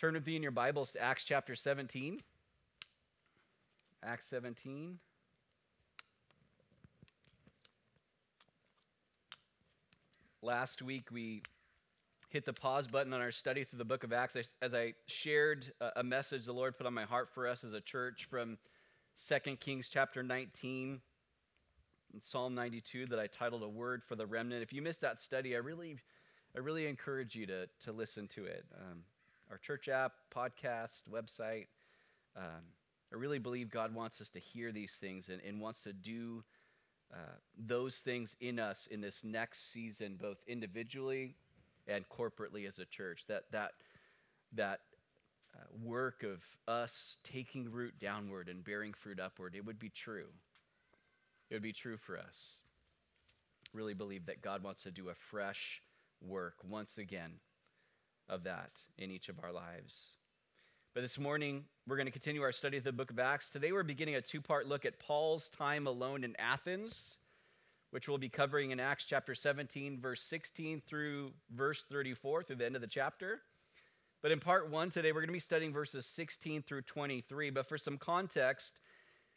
Turn with me in your Bibles to Acts chapter 17. Acts 17. Last week we hit the pause button on our study through the book of Acts as I shared a message the Lord put on my heart for us as a church from 2 Kings chapter 19 and Psalm 92 that I titled A Word for the Remnant. If you missed that study, I really, I really encourage you to, to listen to it. Um, our church app, podcast, website. Um, I really believe God wants us to hear these things and, and wants to do uh, those things in us in this next season, both individually and corporately as a church. That that that uh, work of us taking root downward and bearing fruit upward, it would be true. It would be true for us. Really believe that God wants to do a fresh work once again of that in each of our lives. But this morning, we're going to continue our study of the book of Acts. Today, we're beginning a two part look at Paul's time alone in Athens which we'll be covering in Acts chapter 17, verse 16 through verse 34, through the end of the chapter. But in part one today, we're going to be studying verses 16 through 23. But for some context,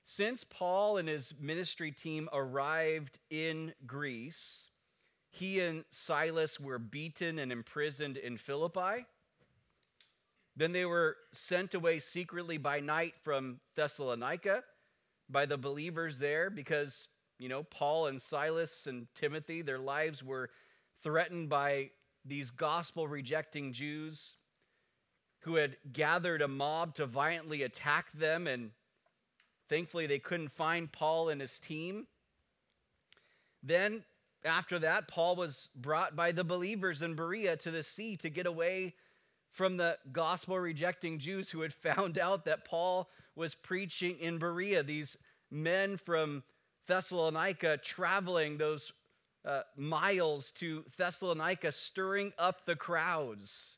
since Paul and his ministry team arrived in Greece, he and Silas were beaten and imprisoned in Philippi. Then they were sent away secretly by night from Thessalonica by the believers there because you know, Paul and Silas and Timothy, their lives were threatened by these gospel rejecting Jews who had gathered a mob to violently attack them, and thankfully they couldn't find Paul and his team. Then, after that, Paul was brought by the believers in Berea to the sea to get away from the gospel rejecting Jews who had found out that Paul was preaching in Berea. These men from Thessalonica, traveling those uh, miles to Thessalonica, stirring up the crowds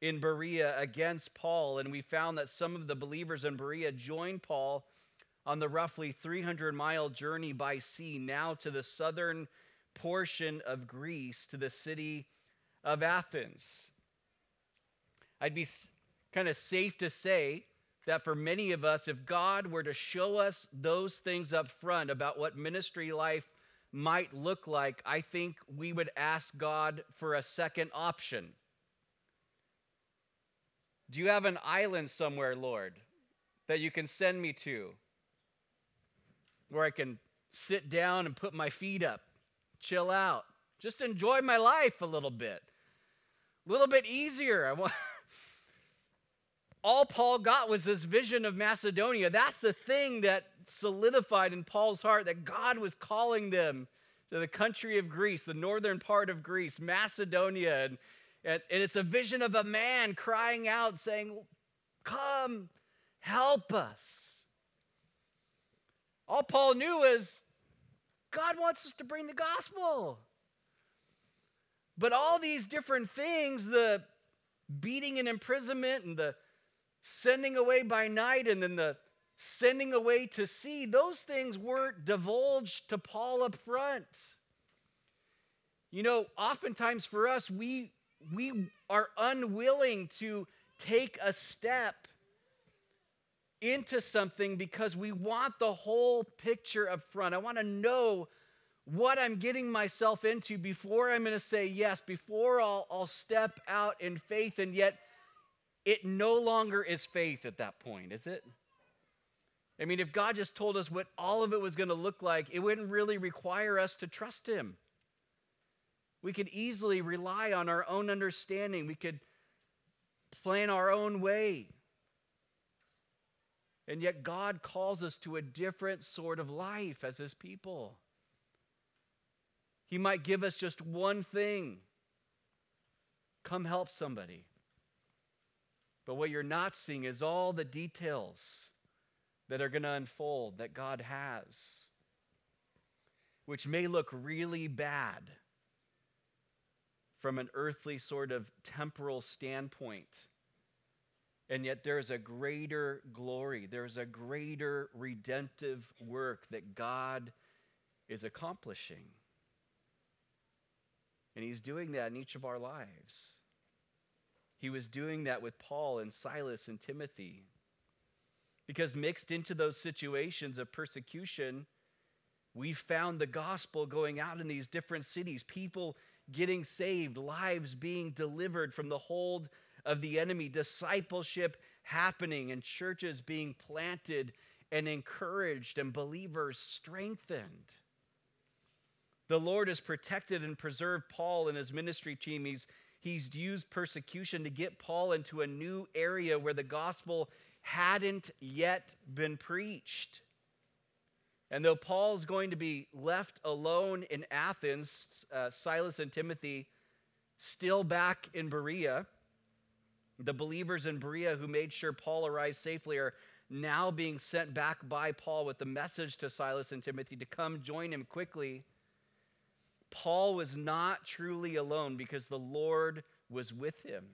in Berea against Paul. And we found that some of the believers in Berea joined Paul on the roughly 300 mile journey by sea now to the southern portion of Greece, to the city of Athens. I'd be kind of safe to say that for many of us, if God were to show us those things up front about what ministry life might look like, I think we would ask God for a second option. Do you have an island somewhere, Lord, that you can send me to where I can sit down and put my feet up, chill out, just enjoy my life a little bit? A little bit easier. I want all Paul got was this vision of Macedonia. That's the thing that solidified in Paul's heart that God was calling them to the country of Greece, the northern part of Greece, Macedonia. And, and, and it's a vision of a man crying out, saying, Come, help us. All Paul knew is God wants us to bring the gospel. But all these different things, the beating and imprisonment and the sending away by night and then the sending away to sea, those things weren't divulged to Paul up front. You know, oftentimes for us, we, we are unwilling to take a step into something because we want the whole picture up front. I want to know what I'm getting myself into before I'm going to say yes, before I'll, I'll step out in faith. And yet, it no longer is faith at that point, is it? I mean, if God just told us what all of it was going to look like, it wouldn't really require us to trust Him. We could easily rely on our own understanding, we could plan our own way. And yet, God calls us to a different sort of life as His people. He might give us just one thing come help somebody. But what you're not seeing is all the details that are going to unfold that God has, which may look really bad from an earthly sort of temporal standpoint. And yet, there's a greater glory, there's a greater redemptive work that God is accomplishing. And He's doing that in each of our lives. he was doing that with Paul and Silas and Timothy. Because mixed into those situations of persecution, we found the gospel going out in these different cities, people getting saved, lives being delivered from the hold of the enemy, discipleship happening, and churches being planted and encouraged, and believers strengthened. The Lord has protected and preserved Paul and his ministry team. He's, he's used persecution to get Paul into a new area where the gospel hadn't yet been preached. And though Paul's going to be left alone in Athens, uh, Silas and Timothy still back in Berea, the believers in Berea who made sure Paul arrived safely are now being sent back by Paul with the message to Silas and Timothy to come join him quickly. Paul was not truly alone because the Lord was with him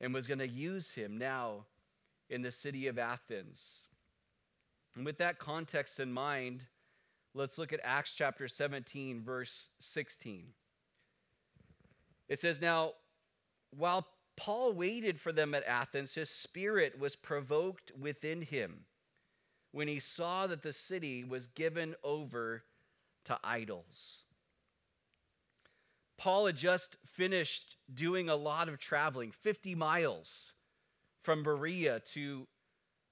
and was going to use him now in the city of Athens. And with that context in mind, let's look at Acts chapter 17, verse 16. It says, Now, while Paul waited for them at Athens, his spirit was provoked within him when he saw that the city was given over to idols. Paul had just finished doing a lot of traveling, 50 miles from Berea to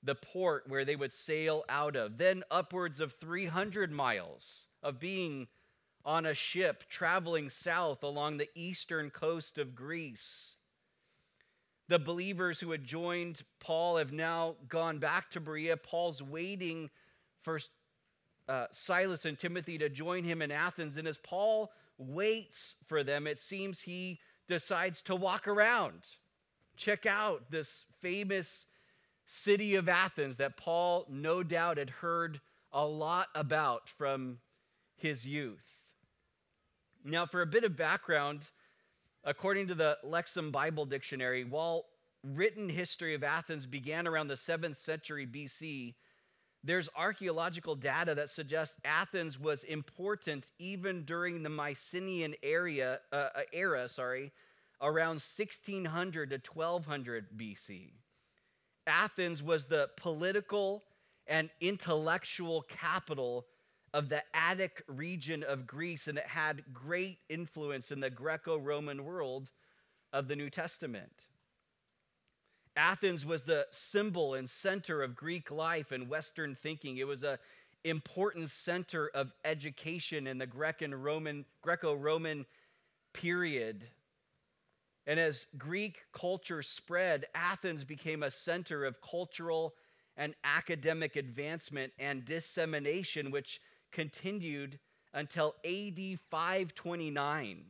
the port where they would sail out of, then upwards of 300 miles of being on a ship traveling south along the eastern coast of Greece. The believers who had joined Paul have now gone back to Berea. Paul's waiting for uh, Silas and Timothy to join him in Athens. And as Paul waits for them, it seems he decides to walk around, check out this famous city of Athens that Paul no doubt had heard a lot about from his youth. Now, for a bit of background, according to the Lexham Bible Dictionary, while written history of Athens began around the 7th century BC, there's archaeological data that suggests Athens was important even during the Mycenaean area, uh, uh era, sorry, around 1600 to 1200 BC. Athens was the political and intellectual capital of the Attic region of Greece, and it had great influence in the Greco Roman world of the New Testament. Athens was the symbol and center of Greek life and Western thinking. It was an important center of education in the Greco-Roman, Greco-Roman period. And as Greek culture spread, Athens became a center of cultural and academic advancement and dissemination, which continued until AD 529,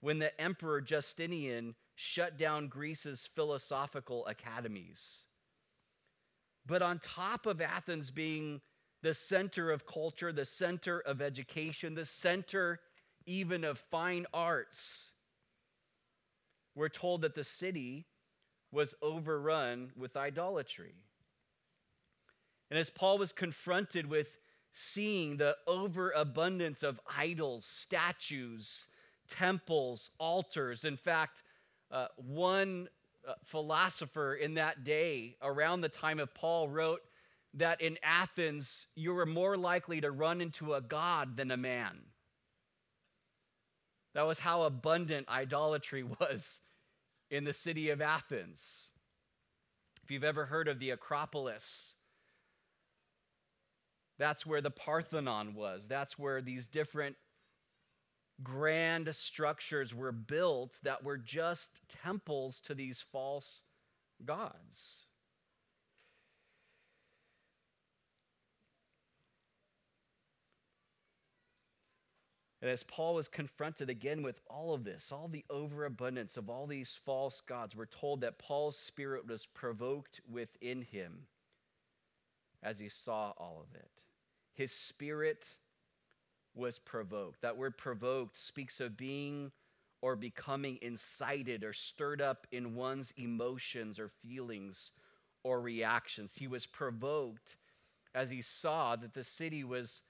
when the Emperor Justinian shut down Greece's philosophical academies. But on top of Athens being the center of culture, the center of education, the center even of fine arts, we're told that the city was overrun with idolatry. And as Paul was confronted with seeing the overabundance of idols, statues, temples, altars, in fact, uh, one uh, philosopher in that day, around the time of Paul, wrote that in Athens, you were more likely to run into a god than a man. That was how abundant idolatry was in the city of Athens. If you've ever heard of the Acropolis, that's where the Parthenon was. That's where these different grand structures were built that were just temples to these false gods. And as Paul was confronted again with all of this, all the overabundance of all these false gods, we're told that Paul's spirit was provoked within him as he saw all of it. His spirit was provoked. That word provoked speaks of being or becoming incited or stirred up in one's emotions or feelings or reactions. He was provoked as he saw that the city was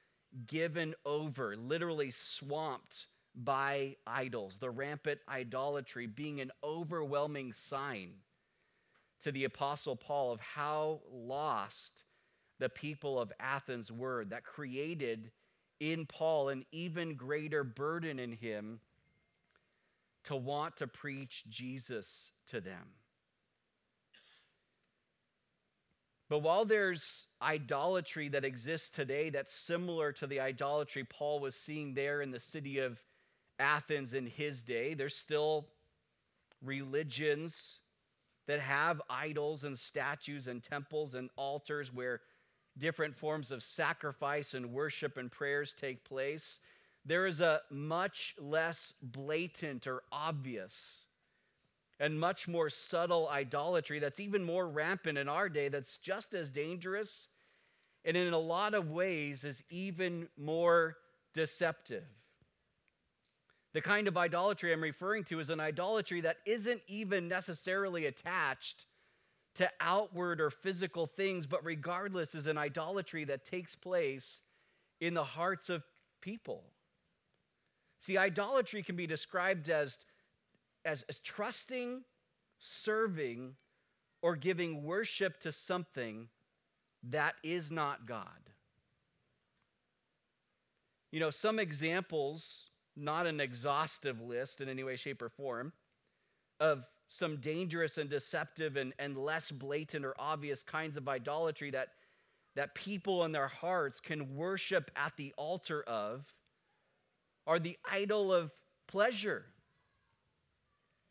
given over, literally swamped by idols, the rampant idolatry being an overwhelming sign to the Apostle Paul of how lost the people of Athens were, that created in Paul an even greater burden in him to want to preach Jesus to them. But while there's idolatry that exists today that's similar to the idolatry Paul was seeing there in the city of Athens in his day, there's still religions that have idols and statues and temples and altars where different forms of sacrifice and worship and prayers take place. There is a much less blatant or obvious and much more subtle idolatry that's even more rampant in our day, that's just as dangerous and in a lot of ways is even more deceptive. The kind of idolatry I'm referring to is an idolatry that isn't even necessarily attached to outward or physical things, but regardless, is an idolatry that takes place in the hearts of people. See, idolatry can be described as, as, as trusting, serving, or giving worship to something that is not God. You know, some examples, not an exhaustive list in any way, shape, or form, of some dangerous and deceptive and, and less blatant or obvious kinds of idolatry that, that people in their hearts can worship at the altar of are the idol of pleasure,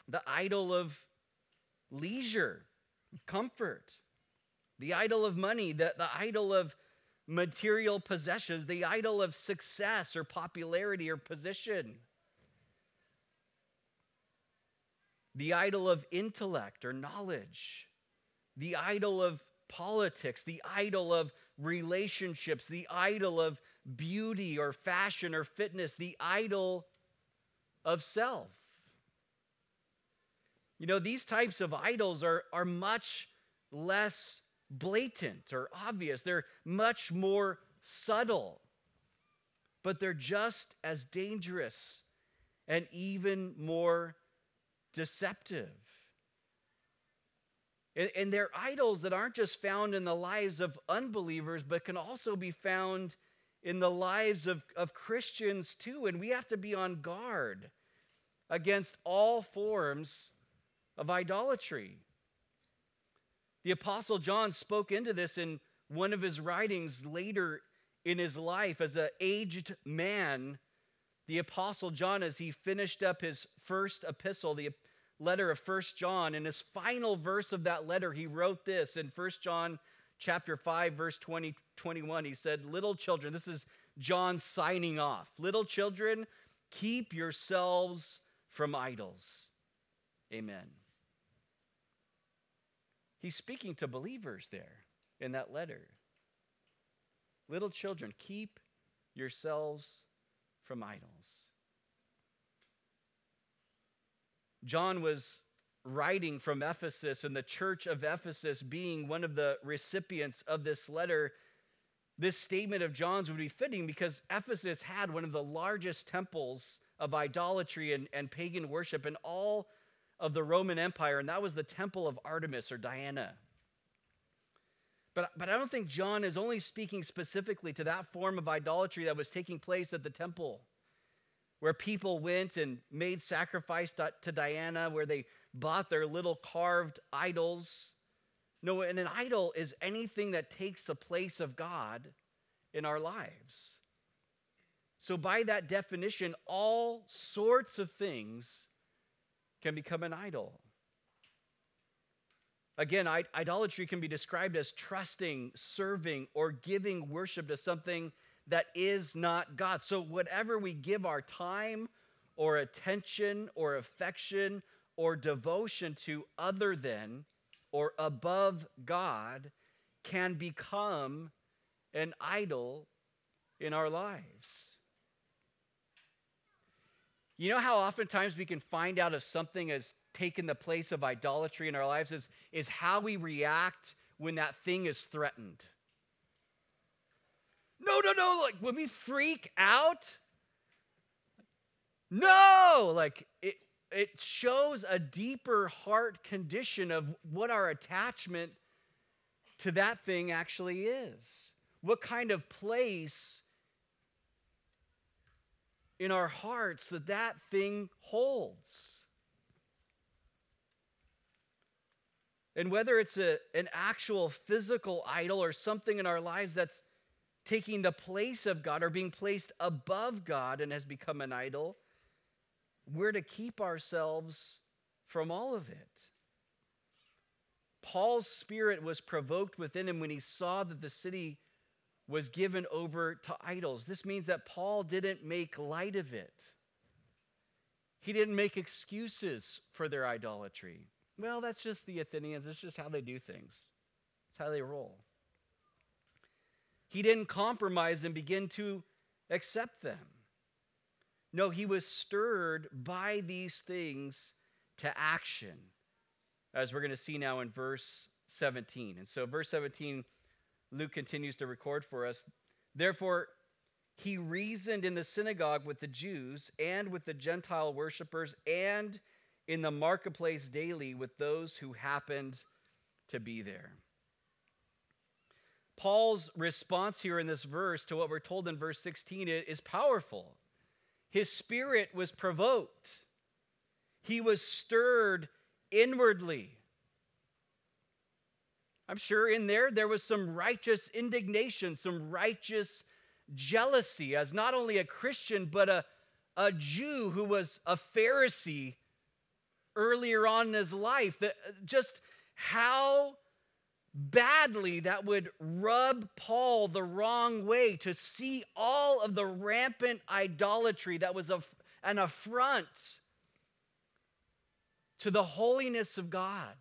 the idol of leisure, comfort, the idol of money, the, the idol of material possessions, the idol of success or popularity or position, the idol of intellect or knowledge, the idol of politics, the idol of relationships, the idol of beauty or fashion or fitness, the idol of self. You know, these types of idols are, are much less blatant or obvious, they're much more subtle, but they're just as dangerous and even more deceptive. And they're idols that aren't just found in the lives of unbelievers, but can also be found in the lives of, of Christians too. And we have to be on guard against all forms of idolatry. The Apostle John spoke into this in one of his writings later in his life as an aged man. The Apostle John, as he finished up his first epistle, the letter of First John, in his final verse of that letter, he wrote this in First John chapter 5, verse 20, 21. He said, Little children, this is John signing off. Little children, keep yourselves from idols. Amen. He's speaking to believers there in that letter. Little children, keep yourselves from idols. John was writing from Ephesus, and the church of Ephesus being one of the recipients of this letter. This statement of John's would be fitting because Ephesus had one of the largest temples of idolatry and, and pagan worship in all of the Roman Empire, and that was the temple of Artemis or Diana. But, but I don't think John is only speaking specifically to that form of idolatry that was taking place at the temple, where people went and made sacrifice to, to Diana, where they bought their little carved idols. No, and an idol is anything that takes the place of God in our lives. So, by that definition, all sorts of things can become an idol. Again, idolatry can be described as trusting, serving, or giving worship to something that is not God. So, whatever we give our time or attention or affection or devotion to other than or above God can become an idol in our lives. You know how oftentimes we can find out if something has taken the place of idolatry in our lives is, is how we react when that thing is threatened. No, no, no, like when we freak out, No! Like it, it shows a deeper heart condition of what our attachment to that thing actually is. What kind of place in our hearts that that thing holds. And whether it's a, an actual physical idol or something in our lives that's taking the place of God or being placed above God and has become an idol, we're to keep ourselves from all of it. Paul's spirit was provoked within him when he saw that the city was given over to idols. This means that Paul didn't make light of it. He didn't make excuses for their idolatry. Well, that's just the Athenians. It's just how they do things, it's how they roll. He didn't compromise and begin to accept them. No, he was stirred by these things to action, as we're going to see now in verse 17. And so, verse 17, Luke continues to record for us. Therefore, he reasoned in the synagogue with the Jews and with the Gentile worshippers and in the marketplace daily with those who happened to be there. Paul's response here in this verse to what we're told in verse 16 is powerful. His spirit was provoked, he was stirred inwardly. I'm sure in there there was some righteous indignation, some righteous jealousy, as not only a Christian, but a, a Jew who was a Pharisee earlier on in his life. That uh, just how badly that would rub Paul the wrong way to see all of the rampant idolatry that was an affront to the holiness of God.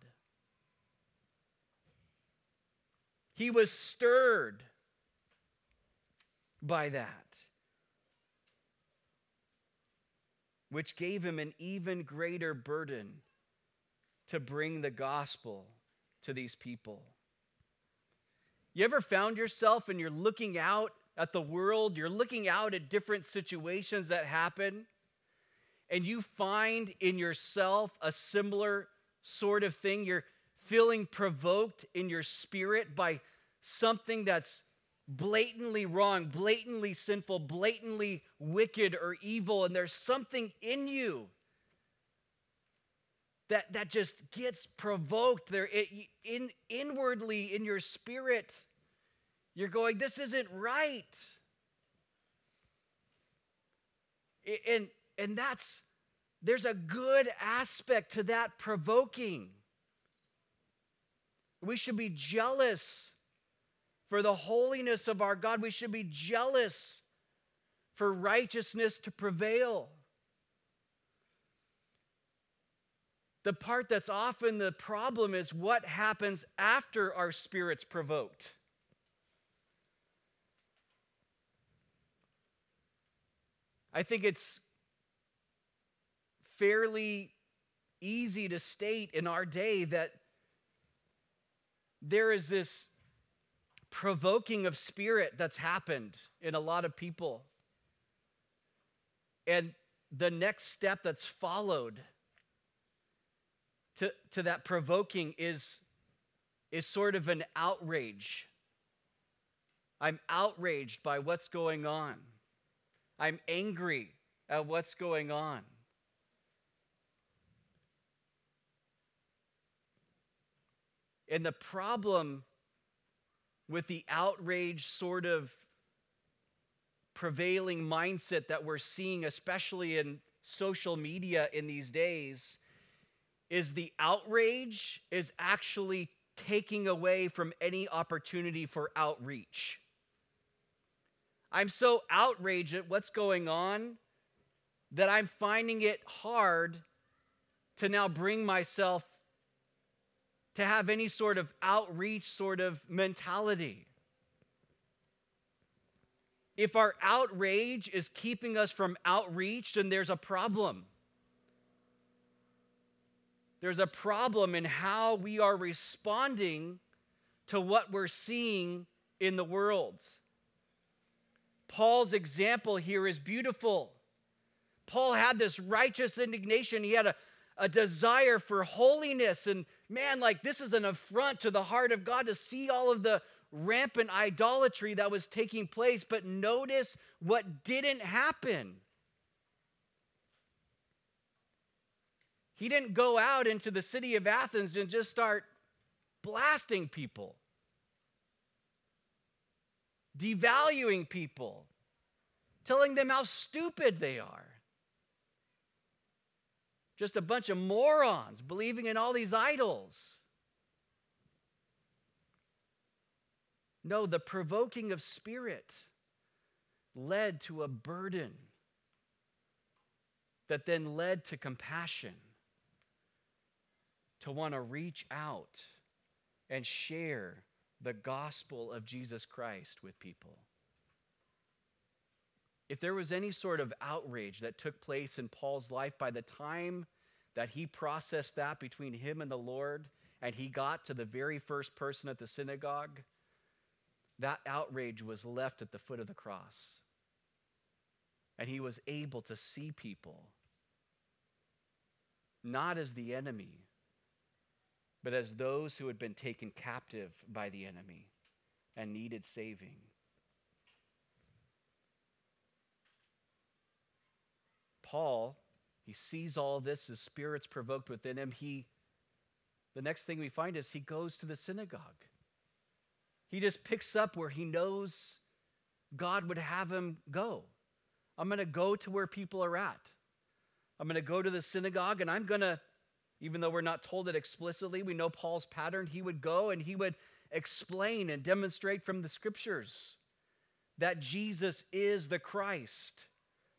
He was stirred by that, which gave him an even greater burden to bring the gospel to these people. You ever found yourself and you're looking out at the world, you're looking out at different situations that happen, and you find in yourself a similar sort of thing? You're feeling provoked in your spirit by something that's blatantly wrong, blatantly sinful, blatantly wicked or evil, and there's something in you that, that just gets provoked there it, in, inwardly in your spirit. You're going, this isn't right. And, and that's, there's a good aspect to that provoking. We should be jealous for the holiness of our God. We should be jealous for righteousness to prevail. The part that's often the problem is what happens after our spirit's provoked. I think it's fairly easy to state in our day that there is this provoking of spirit that's happened in a lot of people. And the next step that's followed to, to that provoking is, is sort of an outrage. I'm outraged by what's going on. I'm angry at what's going on. And the problem with the outrage sort of prevailing mindset that we're seeing, especially in social media in these days, is the outrage is actually taking away from any opportunity for outreach. I'm so outraged at what's going on that I'm finding it hard to now bring myself to have any sort of outreach sort of mentality. If our outrage is keeping us from outreach, then there's a problem. There's a problem in how we are responding to what we're seeing in the world. Paul's example here is beautiful. Paul had this righteous indignation. He had a, a desire for holiness. And man, like this is an affront to the heart of God to see all of the rampant idolatry that was taking place. But notice what didn't happen. He didn't go out into the city of Athens and just start blasting people, devaluing people, telling them how stupid they are. Just a bunch of morons believing in all these idols. No, the provoking of spirit led to a burden that then led to compassion, to want to reach out and share the gospel of Jesus Christ with people. If there was any sort of outrage that took place in Paul's life by the time that he processed that between him and the Lord, and he got to the very first person at the synagogue, that outrage was left at the foot of the cross. And he was able to see people not as the enemy, but as those who had been taken captive by the enemy and needed saving. Paul, he sees all this, his spirit's provoked within him. He the next thing we find is he goes to the synagogue. He just picks up where he knows God would have him go. I'm going to go to where people are at. I'm going to go to the synagogue and I'm going to, even though we're not told it explicitly, we know Paul's pattern. He would go and he would explain and demonstrate from the scriptures that Jesus is the Christ,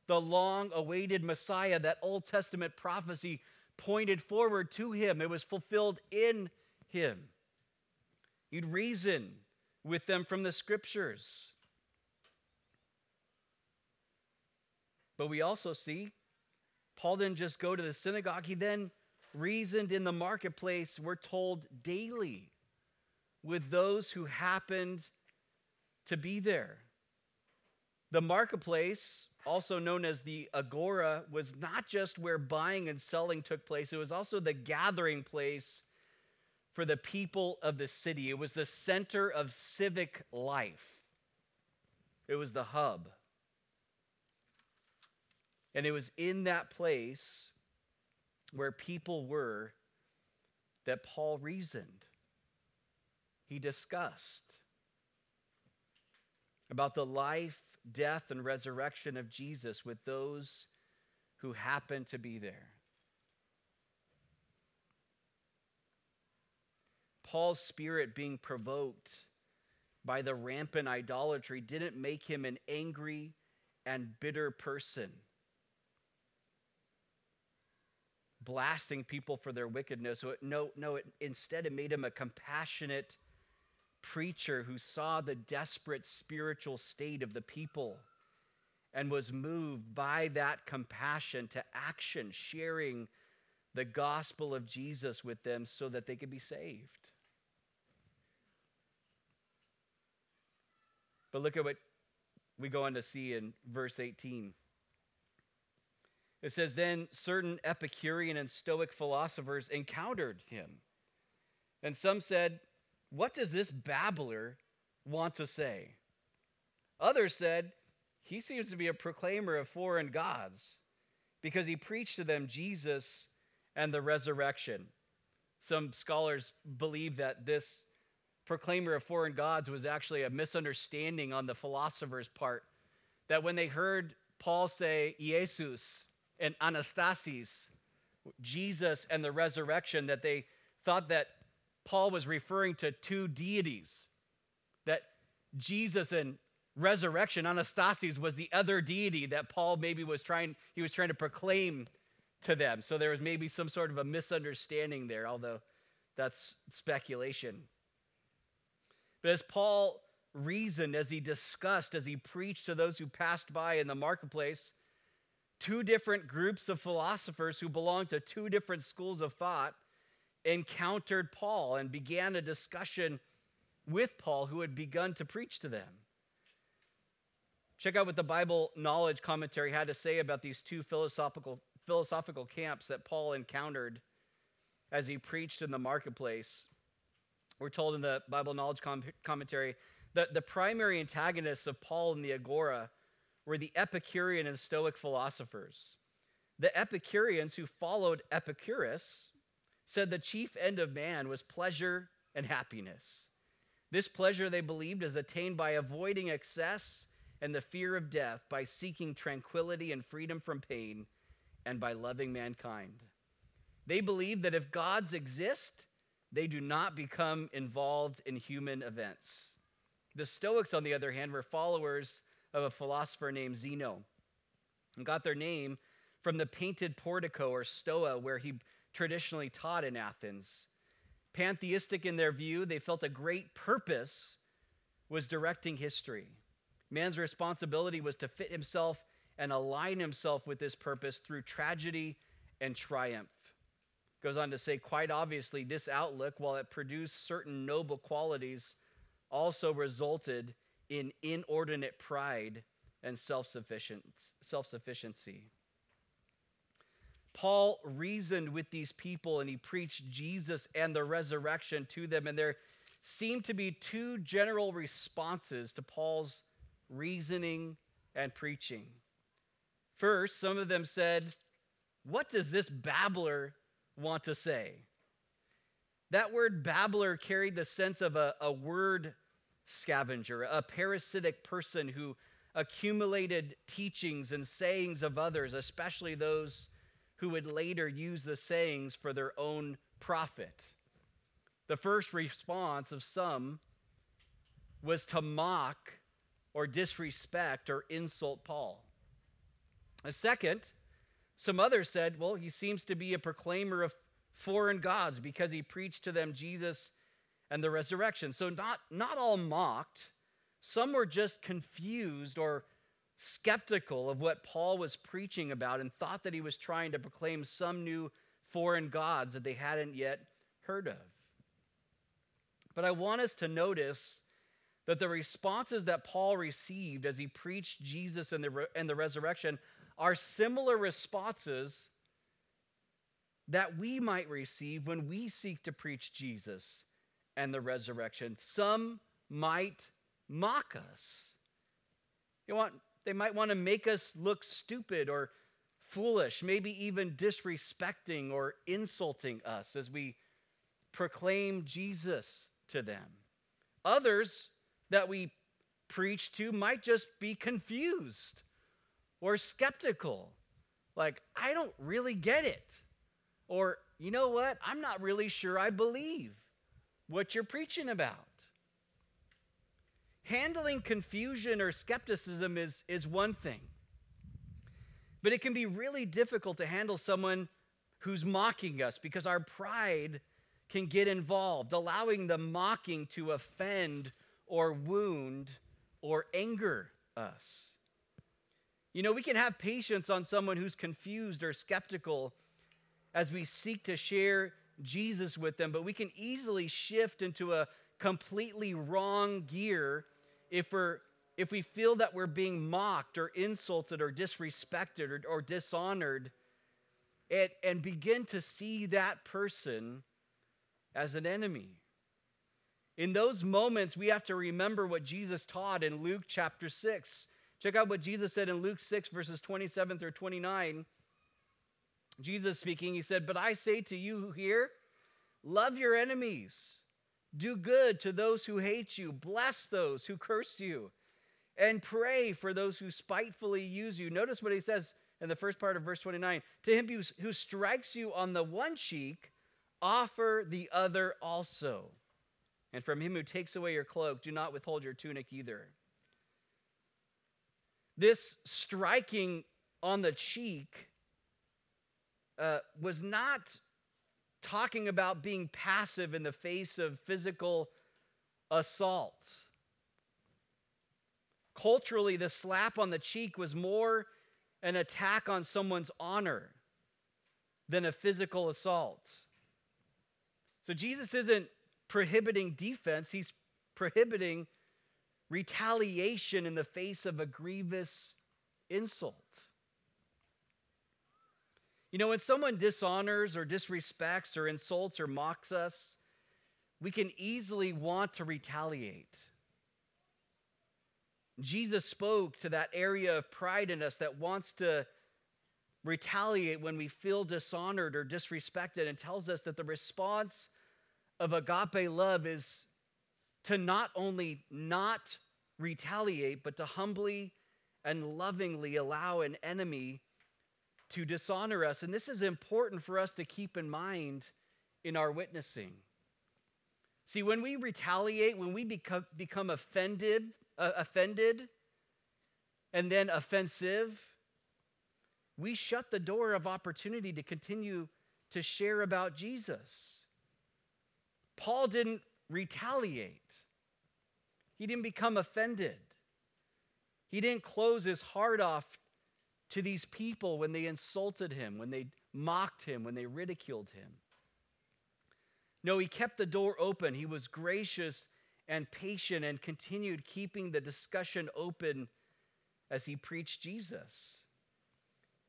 the long awaited Messiah. That Old Testament prophecy pointed forward to him, it was fulfilled in him. You'd reason with them from the scriptures. But we also see Paul didn't just go to the synagogue, he then reasoned in the marketplace, we're told daily, with those who happened to be there. The marketplace, also known as the agora, was not just where buying and selling took place, it was also the gathering place for the people of the city. It was the center of civic life, it was the hub. And it was in that place where people were that Paul reasoned. He discussed about the life, death, and resurrection of Jesus with those who happened to be there. Paul's spirit being provoked by the rampant idolatry didn't make him an angry and bitter person, blasting people for their wickedness. No, no, it, instead, it made him a compassionate preacher who saw the desperate spiritual state of the people and was moved by that compassion to action, sharing the gospel of Jesus with them so that they could be saved. But look at what we go on to see in verse 18. It says, Then certain Epicurean and Stoic philosophers encountered him. And some said, What does this babbler want to say? Others said, He seems to be a proclaimer of foreign gods because he preached to them Jesus and the resurrection. Some scholars believe that this proclaimer of foreign gods was actually a misunderstanding on the philosopher's part. That when they heard Paul say Jesus and Anastasis, Jesus and the resurrection, that they thought that Paul was referring to two deities. That Jesus and resurrection, Anastasis, was the other deity that Paul maybe was trying, he was trying to proclaim to them. So there was maybe some sort of a misunderstanding there, although that's speculation. But as Paul reasoned, as he discussed, as he preached to those who passed by in the marketplace, two different groups of philosophers who belonged to two different schools of thought encountered Paul and began a discussion with Paul, who had begun to preach to them. Check out what the Bible Knowledge Commentary had to say about these two philosophical, philosophical camps that Paul encountered as he preached in the marketplace. We're told in the Bible Knowledge Com- Commentary that the primary antagonists of Paul in the Agora were the Epicurean and Stoic philosophers. The Epicureans who followed Epicurus said the chief end of man was pleasure and happiness. This pleasure, they believed, is attained by avoiding excess and the fear of death, by seeking tranquility and freedom from pain, and by loving mankind. They believe that if gods exist, they do not become involved in human events. The Stoics, on the other hand, were followers of a philosopher named Zeno and got their name from the painted portico or stoa where he traditionally taught in Athens. Pantheistic in their view, they felt a great purpose was directing history. Man's responsibility was to fit himself and align himself with this purpose through tragedy and triumph. Goes on to say, quite obviously, this outlook, while it produced certain noble qualities, also resulted in inordinate pride and self sufficiency. Paul reasoned with these people and he preached Jesus and the resurrection to them, and there seemed to be two general responses to Paul's reasoning and preaching. First, some of them said, What does this babbler want to say? That word babbler carried the sense of a, a word scavenger, a parasitic person who accumulated teachings and sayings of others, especially those who would later use the sayings for their own profit. The first response of some was to mock or disrespect or insult Paul. A second, some others said, well, he seems to be a proclaimer of foreign gods because he preached to them Jesus and the resurrection. So not not all mocked, some were just confused or skeptical of what Paul was preaching about and thought that he was trying to proclaim some new foreign gods that they hadn't yet heard of. But I want us to notice that the responses that Paul received as he preached Jesus and the, and the resurrection are similar responses that we might receive when we seek to preach Jesus and the resurrection. Some might mock us. You want, they might want to make us look stupid or foolish, maybe even disrespecting or insulting us as we proclaim Jesus to them. Others that we preach to might just be confused or skeptical. Like, I don't really get it. Or, you know what? I'm not really sure I believe what you're preaching about. Handling confusion or skepticism is, is one thing, but it can be really difficult to handle someone who's mocking us because our pride can get involved, allowing the mocking to offend or wound or anger us. You know, we can have patience on someone who's confused or skeptical as we seek to share Jesus with them, but we can easily shift into a completely wrong gear if we're if we feel that we're being mocked or insulted or disrespected or, or dishonored and, and begin to see that person as an enemy. In those moments, we have to remember what Jesus taught in Luke chapter 6. Check out what Jesus said in Luke 6, verses 27 through 29. Jesus speaking, he said, But I say to you who hear, love your enemies, do good to those who hate you, bless those who curse you, and pray for those who spitefully use you. Notice what he says in the first part of verse 29 To him who, strikes you on the one cheek, offer the other also. And from him who takes away your cloak, do not withhold your tunic either. This striking on the cheek uh, was not talking about being passive in the face of physical assault. Culturally, the slap on the cheek was more an attack on someone's honor than a physical assault. So Jesus isn't prohibiting defense, he's prohibiting retaliation in the face of a grievous insult. You know, when someone dishonors or disrespects or insults or mocks us, we can easily want to retaliate. Jesus spoke to that area of pride in us that wants to retaliate when we feel dishonored or disrespected and tells us that the response of agape love is to not only not retaliate, but to humbly and lovingly allow an enemy to dishonor us. And this is important for us to keep in mind in our witnessing. See, when we retaliate, when we become, become offended, uh, offended, and then offensive, we shut the door of opportunity to continue to share about Jesus. Paul didn't retaliate, he didn't become offended. He didn't close his heart off to these people when they insulted him, when they mocked him, when they ridiculed him. No, he kept the door open. He was gracious and patient and continued keeping the discussion open as he preached Jesus.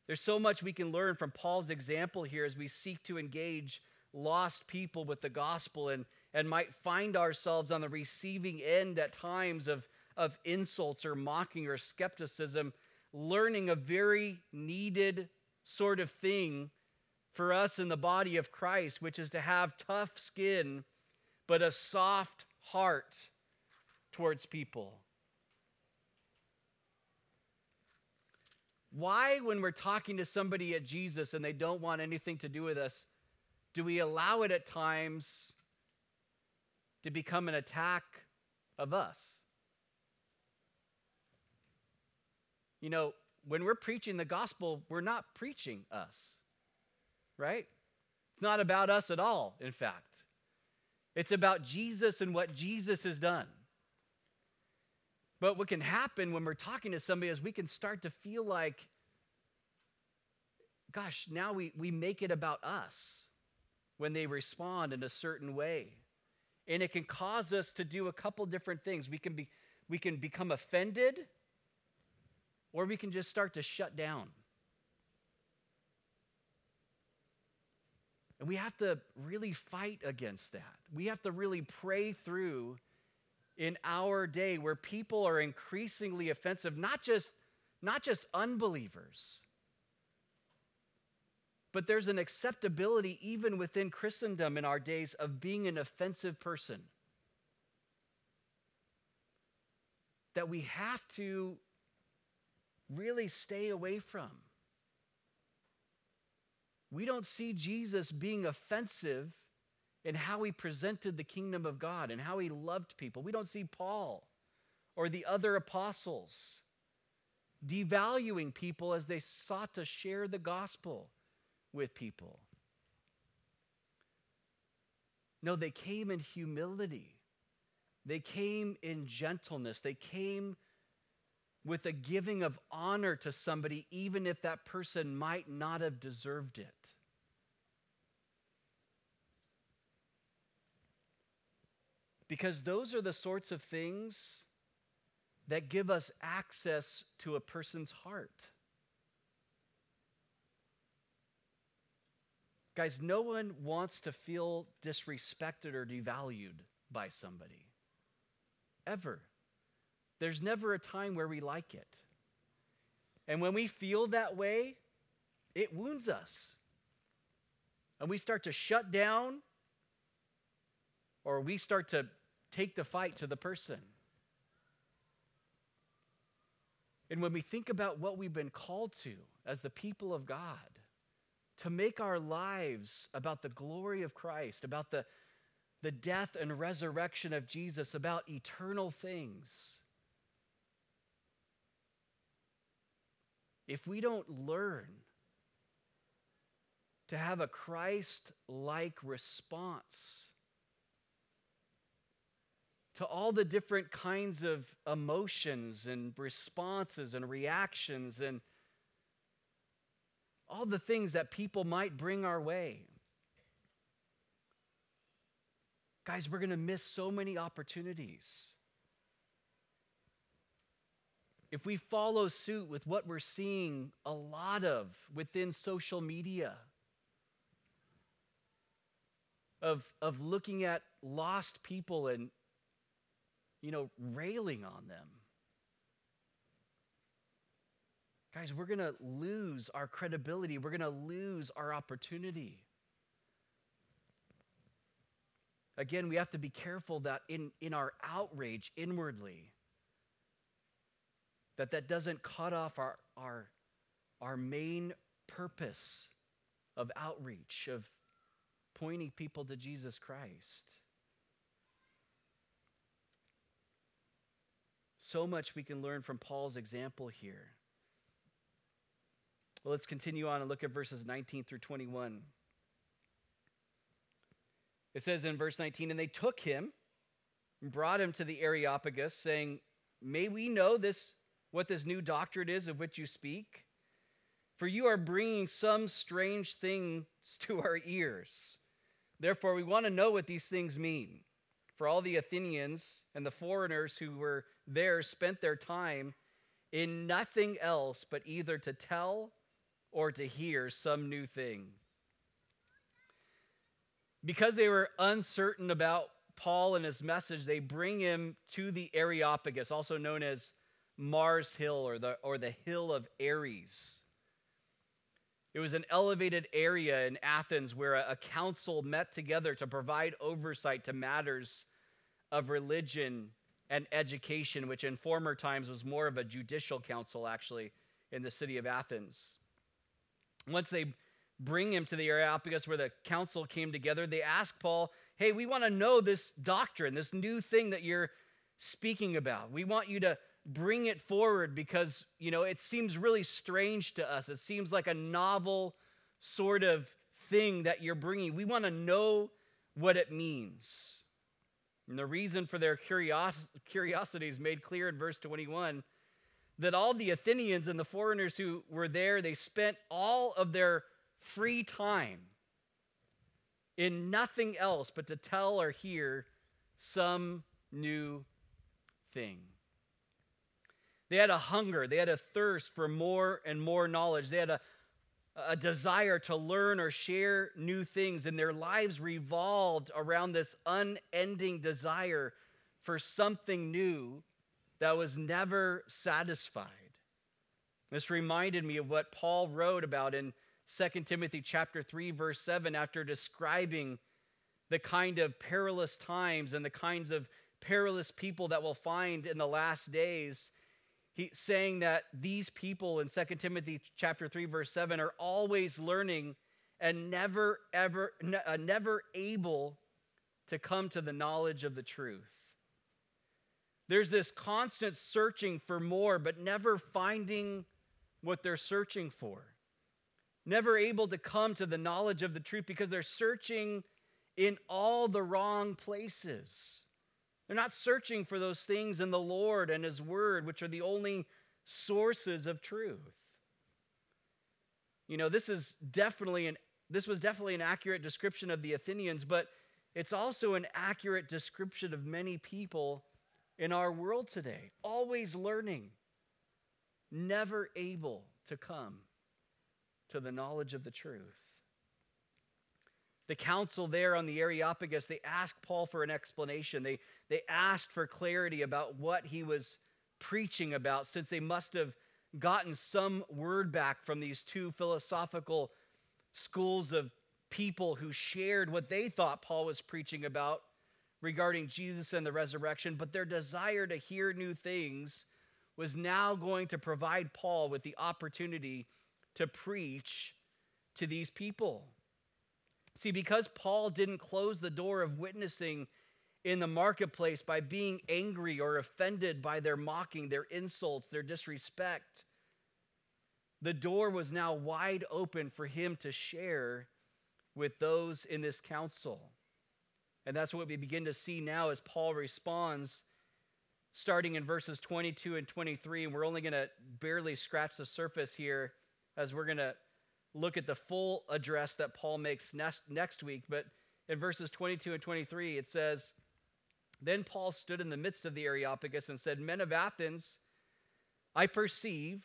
There's so much we can learn from Paul's example here as we seek to engage lost people with the gospel and, and might find ourselves on the receiving end at times of, of insults or mocking or skepticism, learning a very needed sort of thing for us in the body of Christ, which is to have tough skin but a soft heart towards people. Why, when we're talking to somebody at Jesus and they don't want anything to do with us, do we allow it at times to become an attack of us? You know, when we're preaching the gospel, we're not preaching us, right? It's not about us at all, in fact. It's about Jesus and what Jesus has done. But what can happen when we're talking to somebody is we can start to feel like, gosh, now we, we make it about us when they respond in a certain way. And it can cause us to do a couple different things. We can, be, we can become offended, or we can just start to shut down. And we have to really fight against that. We have to really pray through in our day where people are increasingly offensive, not just, not just unbelievers, but there's an acceptability even within Christendom in our days of being an offensive person. That we have to really stay away from. We don't see Jesus being offensive in how he presented the kingdom of God and how he loved people. We don't see Paul or the other apostles devaluing people as they sought to share the gospel with people. No, they came in humility. They came in gentleness. They came with a giving of honor to somebody, even if that person might not have deserved it. Because those are the sorts of things that give us access to a person's heart. Guys, no one wants to feel disrespected or devalued by somebody. Ever. There's never a time where we like it. And when we feel that way, it wounds us. And we start to shut down or we start to take the fight to the person. And when we think about what we've been called to as the people of God, to make our lives about the glory of Christ, about the, the death and resurrection of Jesus, about eternal things, if we don't learn to have a Christ like response to all the different kinds of emotions and responses and reactions and all the things that people might bring our way. Guys, we're going to miss so many opportunities if we follow suit with what we're seeing a lot of within social media, of, of looking at lost people and, you know, railing on them. Guys, we're going to lose our credibility. We're going to lose our opportunity. Again, we have to be careful that in, in our outrage inwardly, that that doesn't cut off our, our, our main purpose of outreach, of pointing people to Jesus Christ. So much we can learn from Paul's example here. Well, let's continue on and look at verses 19 through 21. It says in verse 19, and they took him and brought him to the Areopagus, saying, May we know this, what this new doctrine is of which you speak? For you are bringing some strange things to our ears. Therefore, we want to know what these things mean. For all the Athenians and the foreigners who were there spent their time in nothing else but either to tell or to hear some new thing. Because they were uncertain about Paul and his message, they bring him to the Areopagus, also known as Mars Hill or the, or the Hill of Ares. It was an elevated area in Athens where a, a council met together to provide oversight to matters of religion and education, which in former times was more of a judicial council, actually, in the city of Athens. Once they bring him to the Areopagus where the council came together, they ask Paul, Hey, we want to know this doctrine, this new thing that you're speaking about. We want you to bring it forward because, you know, it seems really strange to us. It seems like a novel sort of thing that you're bringing. We want to know what it means. And the reason for their curios- curiosity is made clear in verse 21 that all the Athenians and the foreigners who were there, they spent all of their free time in nothing else but to tell or hear some new thing. They had a hunger, they had a thirst for more and more knowledge. They had a, a desire to learn or share new things, and their lives revolved around this unending desire for something new that was never satisfied. This reminded me of what Paul wrote about in 2 Timothy chapter 3 verse 7 after describing the kind of perilous times and the kinds of perilous people that we'll find in the last days he saying that these people in 2 timothy chapter 3 verse 7 are always learning and never ever ne- uh, never able to come to the knowledge of the truth. There's this constant searching for more but never finding what they're searching for. Never able to come to the knowledge of the truth because they're searching in all the wrong places they're not searching for those things in the Lord and His Word, which are the only sources of truth. You know, this is definitely an this was definitely an accurate description of the Athenians, but it's also an accurate description of many people in our world today, always learning, never able to come to the knowledge of the truth the council there on the Areopagus, they asked Paul for an explanation. They, they asked for clarity about what he was preaching about, since they must have gotten some word back from these two philosophical schools of people who shared what they thought Paul was preaching about regarding Jesus and the resurrection. But their desire to hear new things was now going to provide Paul with the opportunity to preach to these people. See, because Paul didn't close the door of witnessing in the marketplace by being angry or offended by their mocking, their insults, their disrespect, the door was now wide open for him to share with those in this council. And that's what we begin to see now as Paul responds, starting in verses 22 and 23. And we're only going to barely scratch the surface here as we're going to look at the full address that Paul makes next, next week. But in verses 22 and 23, it says, Then Paul stood in the midst of the Areopagus and said, Men of Athens, I perceive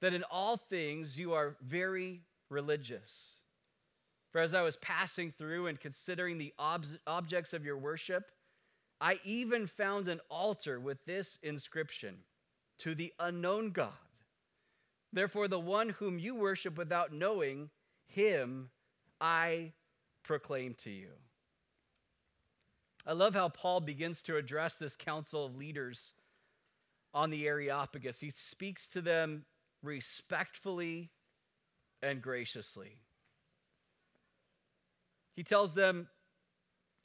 that in all things you are very religious. For as I was passing through and considering the ob- objects of your worship, I even found an altar with this inscription To the unknown God. Therefore, the one whom you worship without knowing, him I proclaim to you. I love how Paul begins to address this council of leaders on the Areopagus. He speaks to them respectfully and graciously. He tells them,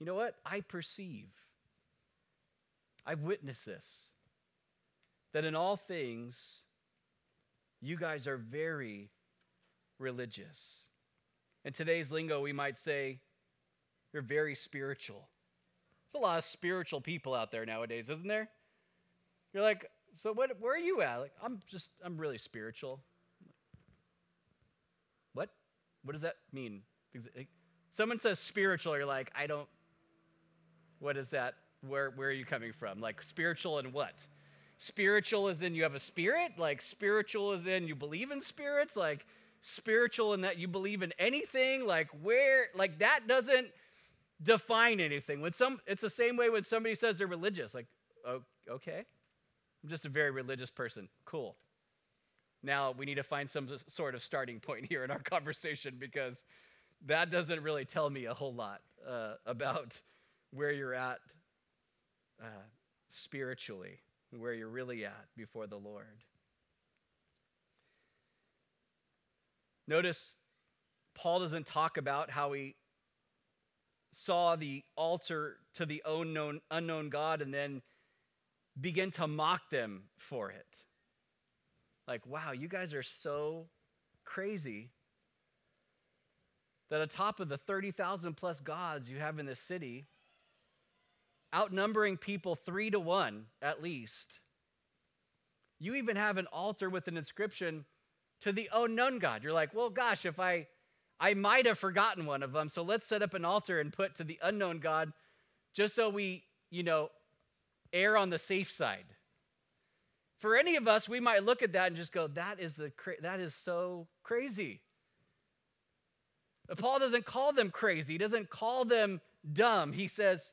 You know what? I perceive, I've witnessed this, that in all things, you guys are very religious. In today's lingo, we might say, You're very spiritual. There's a lot of spiritual people out there nowadays, isn't there? You're like, so what where are you at? Like, I'm just I'm really spiritual. What? What does that mean? Someone says spiritual, you're like, I don't what is that? Where where are you coming from? Like spiritual and what? Spiritual is in you have a spirit? Like spiritual is in you believe in spirits? Like spiritual in that you believe in anything? Like where like that doesn't define anything. When some it's the same way when somebody says they're religious. Like, oh, okay. I'm just a very religious person. Cool. Now we need to find some sort of starting point here in our conversation because that doesn't really tell me a whole lot uh, about where you're at uh, spiritually, where you're really at before the Lord. Notice Paul doesn't talk about how he saw the altar to the unknown, unknown God and then begin to mock them for it. Like, wow, you guys are so crazy that atop of the 30,000 plus gods you have in this city, outnumbering people three to one at least, you even have an altar with an inscription to the unknown God. You're like, well, gosh, if I I might have forgotten one of them. So let's set up an altar and put to the unknown God just so we, you know, err on the safe side. For any of us, we might look at that and just go, that is, the cra- that is so crazy. But Paul doesn't call them crazy, he doesn't call them dumb. He says,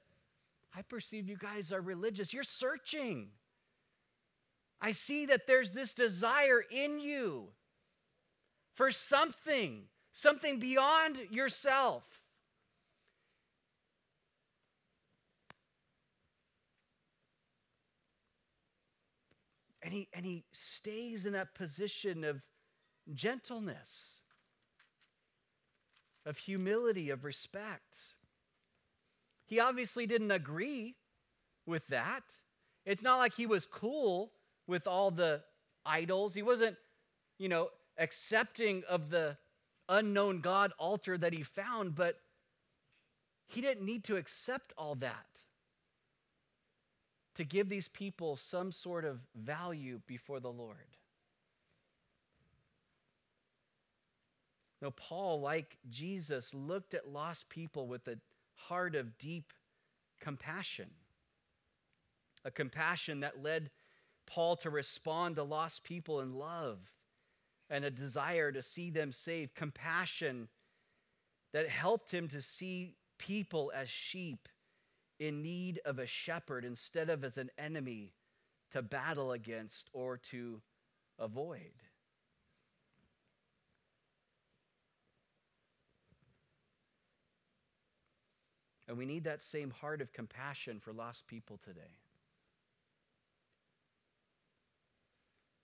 I perceive you guys are religious. You're searching. I see that there's this desire in you for something something beyond yourself. And he, and he stays in that position of gentleness, of humility, of respect. He obviously didn't agree with that. It's not like he was cool with all the idols. He wasn't, you know, accepting of the unknown God altar that he found, but he didn't need to accept all that to give these people some sort of value before the Lord. No, Paul, like Jesus, looked at lost people with a heart of deep compassion, a compassion that led Paul to respond to lost people in love and a desire to see them saved, compassion that helped him to see people as sheep in need of a shepherd instead of as an enemy to battle against or to avoid. And we need that same heart of compassion for lost people today.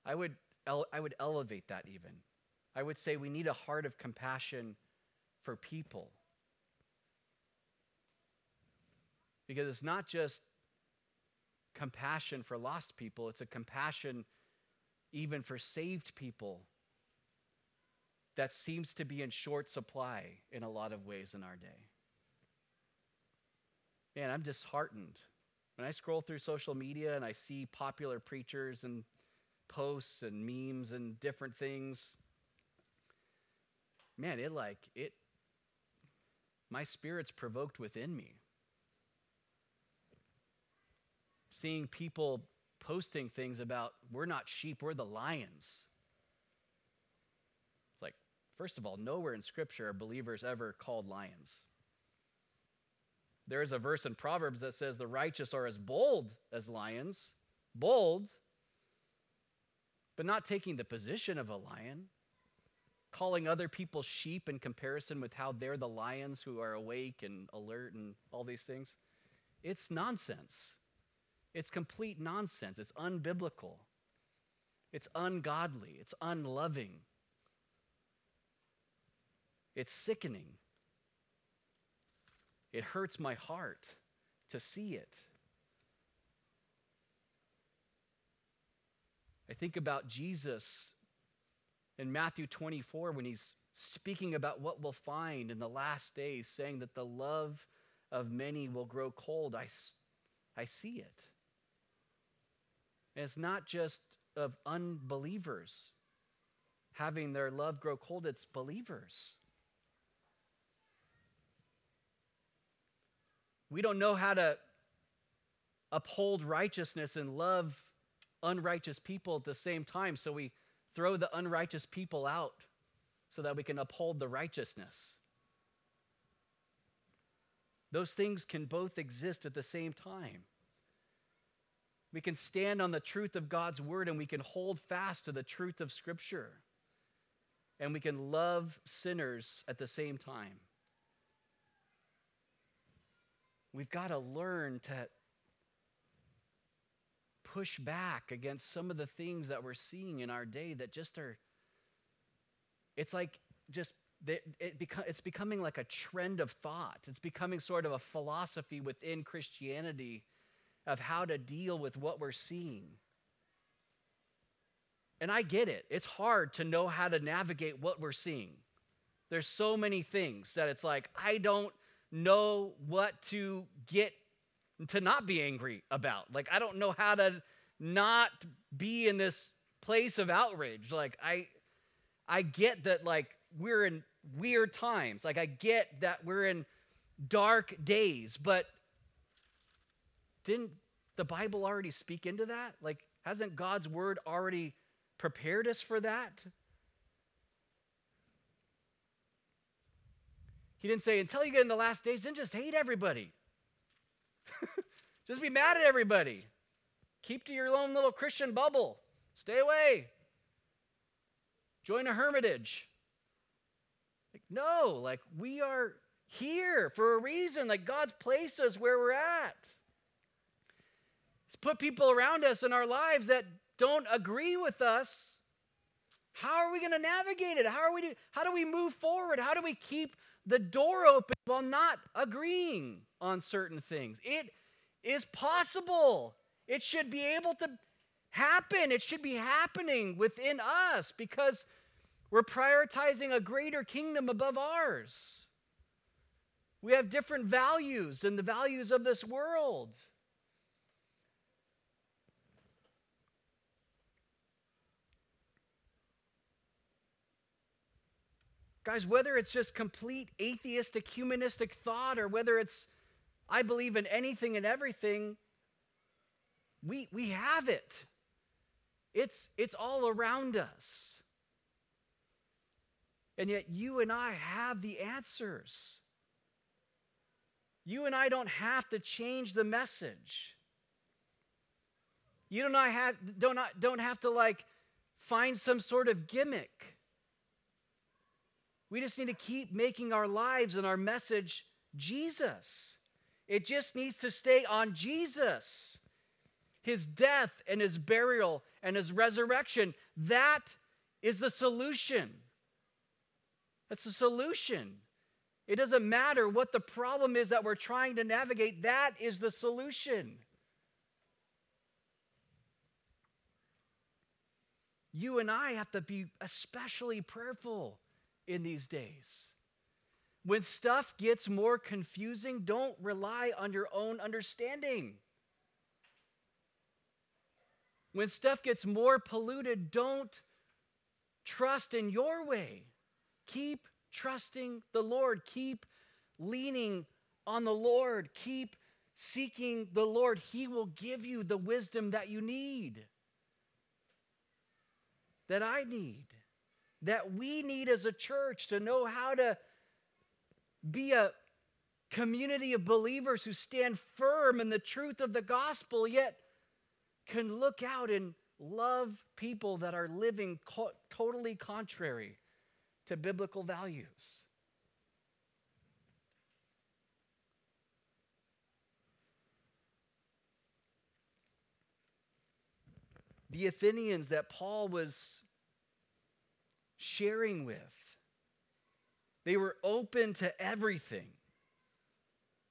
I would I would elevate that even. I would say we need a heart of compassion for people. Because it's not just compassion for lost people, it's a compassion even for saved people that seems to be in short supply in a lot of ways in our day. Man, I'm disheartened. When I scroll through social media and I see popular preachers and posts and memes and different things, man, it like, it, my spirit's provoked within me. Seeing people posting things about we're not sheep, we're the lions. It's like, first of all, nowhere in Scripture are believers ever called lions. There is a verse in Proverbs that says the righteous are as bold as lions, bold, but not taking the position of a lion, calling other people sheep in comparison with how they're the lions who are awake and alert and all these things. It's nonsense. It's complete nonsense. It's unbiblical. It's ungodly. It's unloving. It's sickening. It hurts my heart to see it. I think about Jesus in Matthew 24 when he's speaking about what we'll find in the last days, saying that the love of many will grow cold. I, I see it. And it's not just of unbelievers having their love grow cold, it's believers. We don't know how to uphold righteousness and love unrighteous people at the same time, so we throw the unrighteous people out so that we can uphold the righteousness. Those things can both exist at the same time. We can stand on the truth of God's word and we can hold fast to the truth of Scripture. And we can love sinners at the same time. We've got to learn to push back against some of the things that we're seeing in our day that just are, it's like just, it, beco- it's becoming like a trend of thought. It's becoming sort of a philosophy within Christianity of how to deal with what we're seeing. And I get it. It's hard to know how to navigate what we're seeing. There's so many things that it's like, I don't know what to get to not be angry about. Like, I don't know how to not be in this place of outrage. Like, I. I get that like we're in weird times. Like I get that we're in dark days, but didn't the Bible already speak into that? Like, hasn't God's word already prepared us for that? He didn't say, until you get in the last days, then just hate everybody. just be mad at everybody. Keep to your own little Christian bubble. Stay away. Join a hermitage. Like, no, like we are here for a reason. Like God's placed us where we're at. He's put people around us in our lives that don't agree with us. How are we going to navigate it? How are we do, how do we move forward? How do we keep the door open while not agreeing on certain things? It is possible. It should be able to happen. It should be happening within us because we're prioritizing a greater kingdom above ours. We have different values than the values of this world. Guys, whether it's just complete atheistic, humanistic thought or whether it's I believe in anything and everything, we, we have it. It's, it's all around us. And yet, you and I have the answers. You and I don't have to change the message. You and I have, don't, don't have to like find some sort of gimmick. We just need to keep making our lives and our message Jesus. It just needs to stay on Jesus. His death and his burial and his resurrection. That is the solution. That's the solution. It doesn't matter what the problem is that we're trying to navigate, that is the solution. You and I have to be especially prayerful in these days. When stuff gets more confusing, don't rely on your own understanding. When stuff gets more polluted, don't trust in your way. Keep trusting the Lord. Keep leaning on the Lord. Keep seeking the Lord, He will give you the wisdom that you need, that I need, that we need as a church to know how to be a community of believers who stand firm in the truth of the gospel, yet can look out and love people that are living co- totally contrary to biblical values. The Athenians that Paul was sharing with, they were open to everything,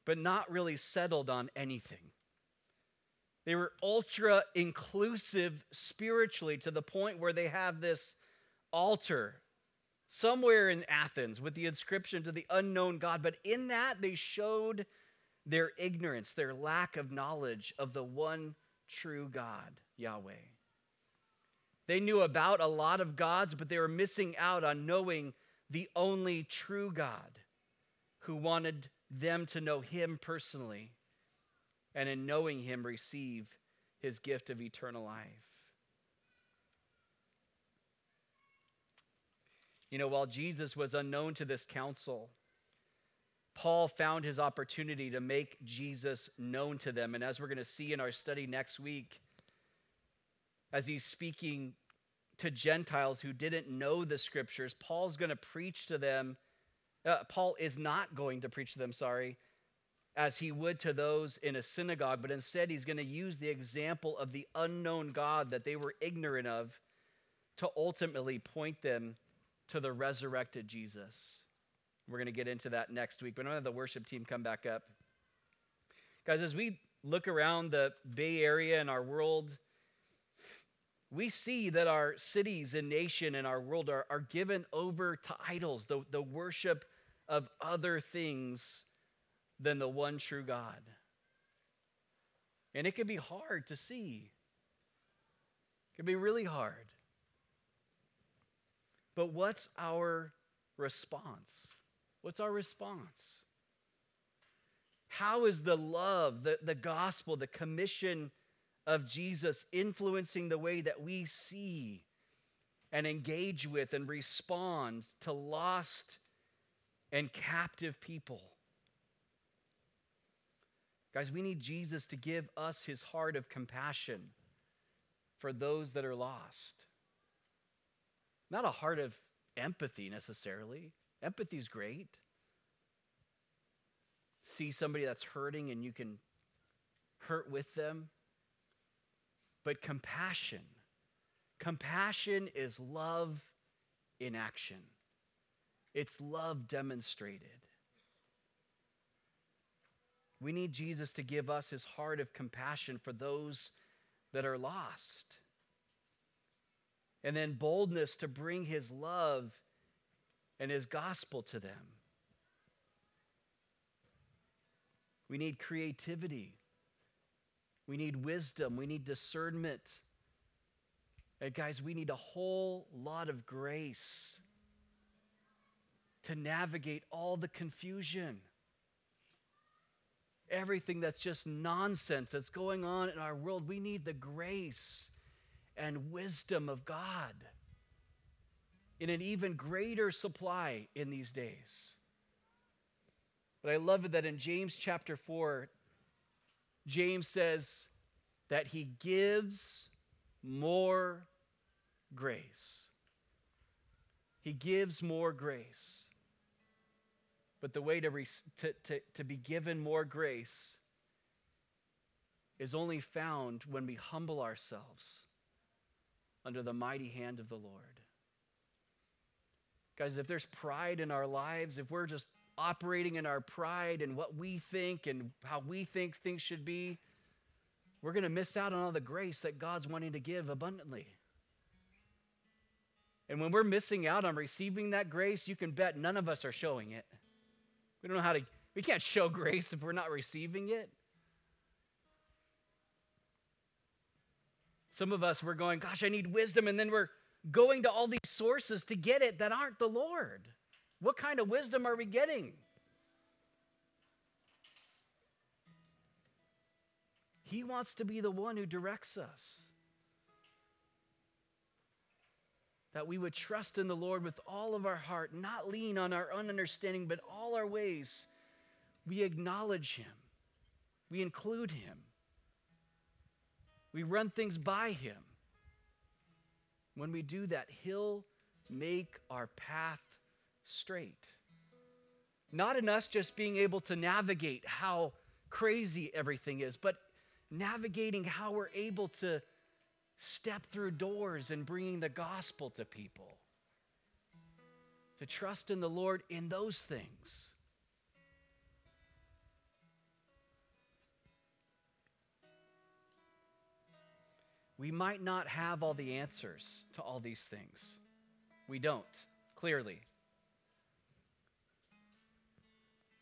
but not really settled on anything. They were ultra inclusive spiritually to the point where they have this altar somewhere in Athens with the inscription to the unknown God. But in that, they showed their ignorance, their lack of knowledge of the one true God, Yahweh. They knew about a lot of gods, but they were missing out on knowing the only true God who wanted them to know Him personally and in knowing him receive his gift of eternal life. You know, while Jesus was unknown to this council, Paul found his opportunity to make Jesus known to them. And as we're going to see in our study next week, as he's speaking to Gentiles who didn't know the scriptures, Paul's going to preach to them. Uh, Paul is not going to preach to them, sorry, as he would to those in a synagogue, but instead he's going to use the example of the unknown God that they were ignorant of to ultimately point them to the resurrected Jesus. We're going to get into that next week, but I'm going to have the worship team come back up. Guys, as we look around the Bay Area and our world, we see that our cities and nation and our world are, are given over to idols, the, the worship of other things than the one true God. And it can be hard to see. It can be really hard. But what's our response? What's our response? How is the love, the, the gospel, the commission of Jesus influencing the way that we see and engage with and respond to lost and captive people? Guys, we need Jesus to give us his heart of compassion for those that are lost. Not a heart of empathy necessarily. Empathy is great. See somebody that's hurting and you can hurt with them. But compassion, compassion is love in action, it's love demonstrated. We need Jesus to give us his heart of compassion for those that are lost. And then boldness to bring his love and his gospel to them. We need creativity. We need wisdom. We need discernment. And guys, we need a whole lot of grace to navigate all the confusion everything that's just nonsense that's going on in our world. We need the grace and wisdom of God in an even greater supply in these days. But I love it that in James chapter 4, James says that he gives more grace. He gives more grace. But the way to, re- to, to, to be given more grace is only found when we humble ourselves under the mighty hand of the Lord. Guys, if there's pride in our lives, if we're just operating in our pride and what we think and how we think things should be, we're going to miss out on all the grace that God's wanting to give abundantly. And when we're missing out on receiving that grace, you can bet none of us are showing it. We don't know how to, we can't show grace if we're not receiving it. Some of us, we're going, gosh, I need wisdom, and then we're going to all these sources to get it that aren't the Lord. What kind of wisdom are we getting? He wants to be the one who directs us. That we would trust in the Lord with all of our heart, not lean on our own understanding, but all our ways. We acknowledge Him, we include Him, we run things by Him. When we do that, He'll make our path straight. Not in us just being able to navigate how crazy everything is, but navigating how we're able to step through doors and bringing the gospel to people. To trust in the Lord in those things. We might not have all the answers to all these things. We don't, clearly.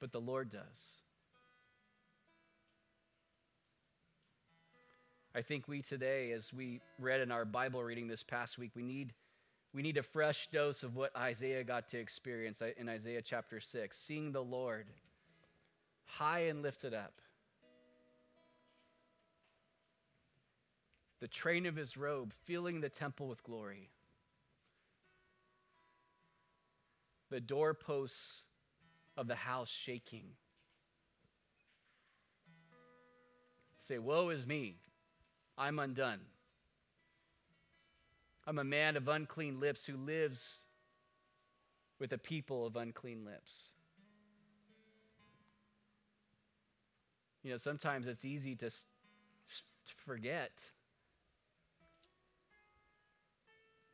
But the Lord does. I think we today, as we read in our Bible reading this past week, we need, we need a fresh dose of what Isaiah got to experience in Isaiah chapter 6, seeing the Lord high and lifted up the train of his robe, filling the temple with glory. The doorposts of the house shaking. Say, Woe is me, I'm undone. I'm a man of unclean lips who lives with a people of unclean lips. You know, sometimes it's easy to, to forget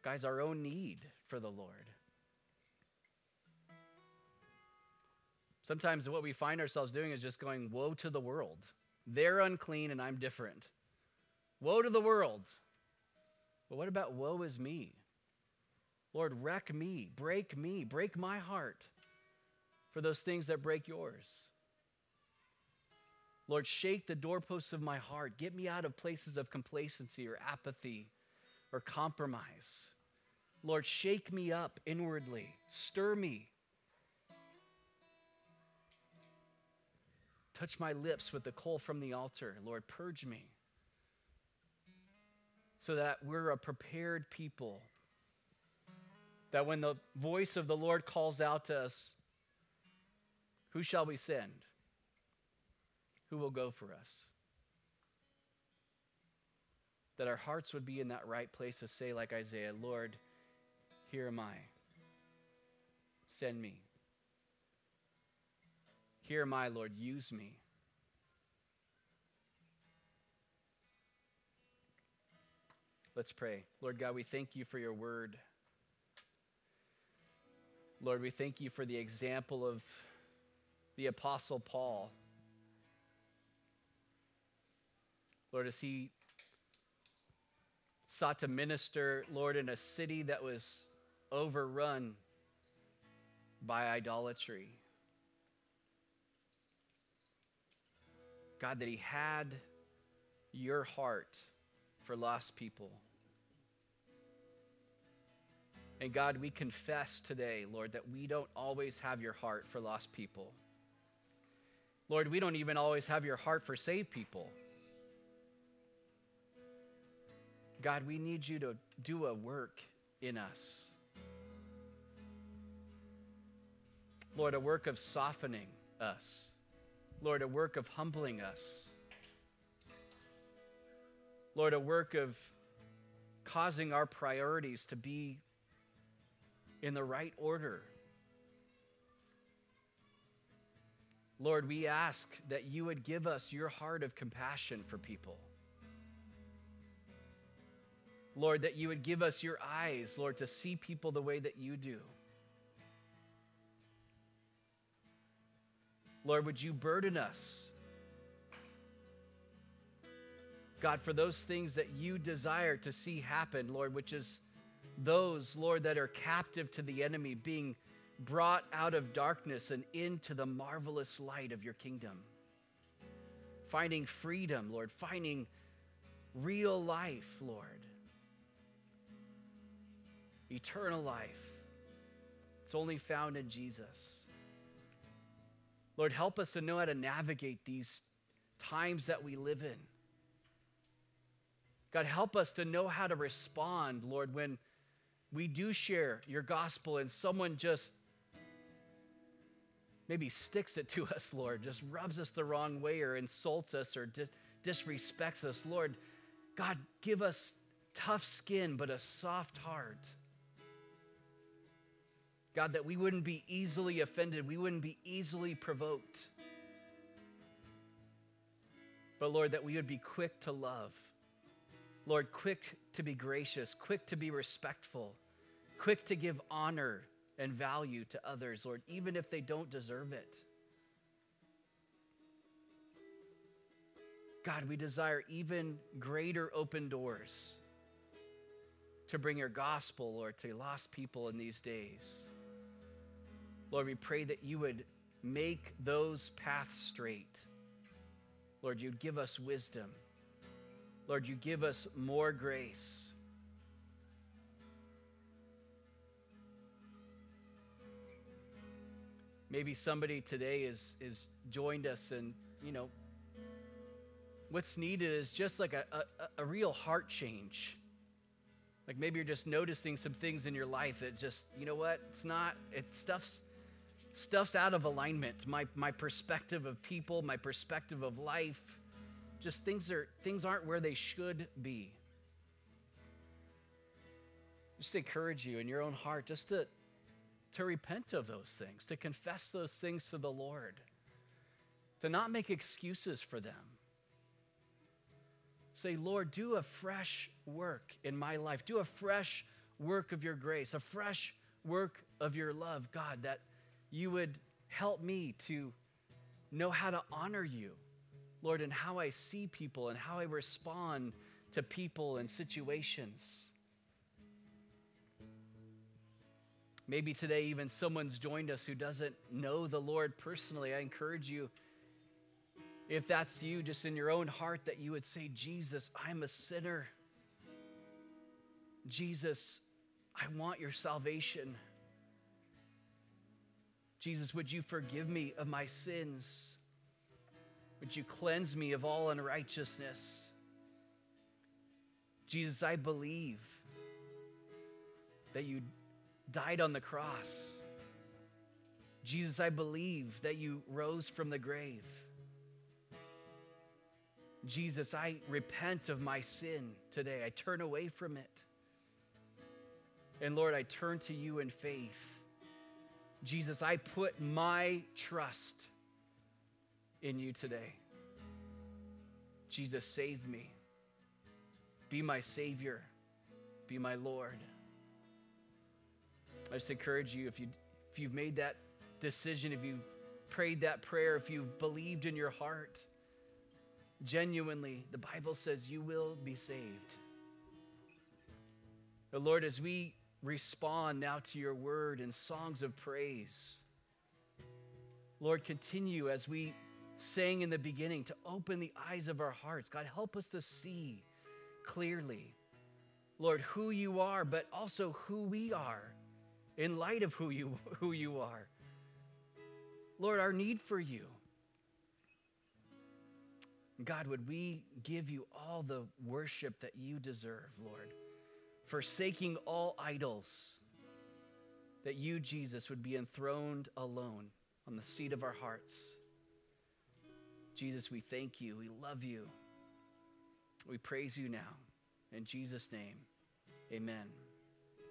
Guys, our own need for the Lord. Sometimes what we find ourselves doing is just going, Woe to the world. They're unclean and I'm different. Woe to the world. But what about woe is me? Lord, wreck me, break me, break my heart for those things that break yours. Lord, shake the doorposts of my heart. Get me out of places of complacency or apathy or compromise. Lord, shake me up inwardly, stir me. Touch my lips with the coal from the altar. Lord, purge me so that we're a prepared people. That when the voice of the Lord calls out to us, who shall we send? Who will go for us? That our hearts would be in that right place to say, like Isaiah, Lord, here am I. Send me. Here I, Lord. Use me. Let's pray. Lord God, we thank you for your word. Lord, we thank you for the example of the Apostle Paul. Lord, as he sought to minister, Lord, in a city that was overrun by idolatry. God, that He had your heart for lost people. And God, we confess today, Lord, that we don't always have your heart for lost people. Lord, we don't even always have your heart for saved people. God, we need you to do a work in us. Lord, a work of softening us. Lord, a work of humbling us. Lord, a work of causing our priorities to be in the right order. Lord, we ask that you would give us your heart of compassion for people. Lord, that you would give us your eyes, Lord, to see people the way that you do. Lord, would you burden us? God, for those things that you desire to see happen, Lord, which is those, Lord, that are captive to the enemy being brought out of darkness and into the marvelous light of your kingdom. Finding freedom, Lord, finding real life, Lord. Eternal life. It's only found in Jesus. Lord, help us to know how to navigate these times that we live in. God, help us to know how to respond, Lord, when we do share your gospel and someone just maybe sticks it to us, Lord, just rubs us the wrong way or insults us or di- disrespects us. Lord, God, give us tough skin but a soft heart. God, that we wouldn't be easily offended, we wouldn't be easily provoked. But Lord, that we would be quick to love. Lord, quick to be gracious, quick to be respectful, quick to give honor and value to others, Lord, even if they don't deserve it. God, we desire even greater open doors to bring your gospel, Lord, to lost people in these days. Lord, we pray that you would make those paths straight. Lord, you'd give us wisdom. Lord, you give us more grace. Maybe somebody today is, is joined us and, you know, what's needed is just like a, a, a real heart change. Like maybe you're just noticing some things in your life that just, you know what, it's not, it stuff's stuff's out of alignment. My my perspective of people, my perspective of life, just things are things aren't where they should be. Just encourage you in your own heart just to to repent of those things, to confess those things to the Lord, to not make excuses for them. Say, Lord, do a fresh work in my life. Do a fresh work of your grace, a fresh work of your love, God, that you would help me to know how to honor you, Lord, and how I see people and how I respond to people and situations. Maybe today, even someone's joined us who doesn't know the Lord personally. I encourage you, if that's you, just in your own heart, that you would say, Jesus, I'm a sinner. Jesus, I want your salvation. Jesus, would you forgive me of my sins? Would you cleanse me of all unrighteousness? Jesus, I believe that you died on the cross. Jesus, I believe that you rose from the grave. Jesus, I repent of my sin today. I turn away from it. And Lord, I turn to you in faith. Jesus, I put my trust in you today. Jesus, save me. Be my Savior. Be my Lord. I just encourage you if, you if you've made that decision, if you've prayed that prayer, if you've believed in your heart, genuinely, the Bible says you will be saved. The Lord, as we respond now to your word in songs of praise. Lord, continue as we sang in the beginning to open the eyes of our hearts. God, help us to see clearly, Lord, who you are, but also who we are in light of who you, who you are. Lord, our need for you. God, would we give you all the worship that you deserve, Lord? Forsaking all idols, that you, Jesus, would be enthroned alone on the seat of our hearts. Jesus, we thank you. We love you. We praise you now. In Jesus' name, amen.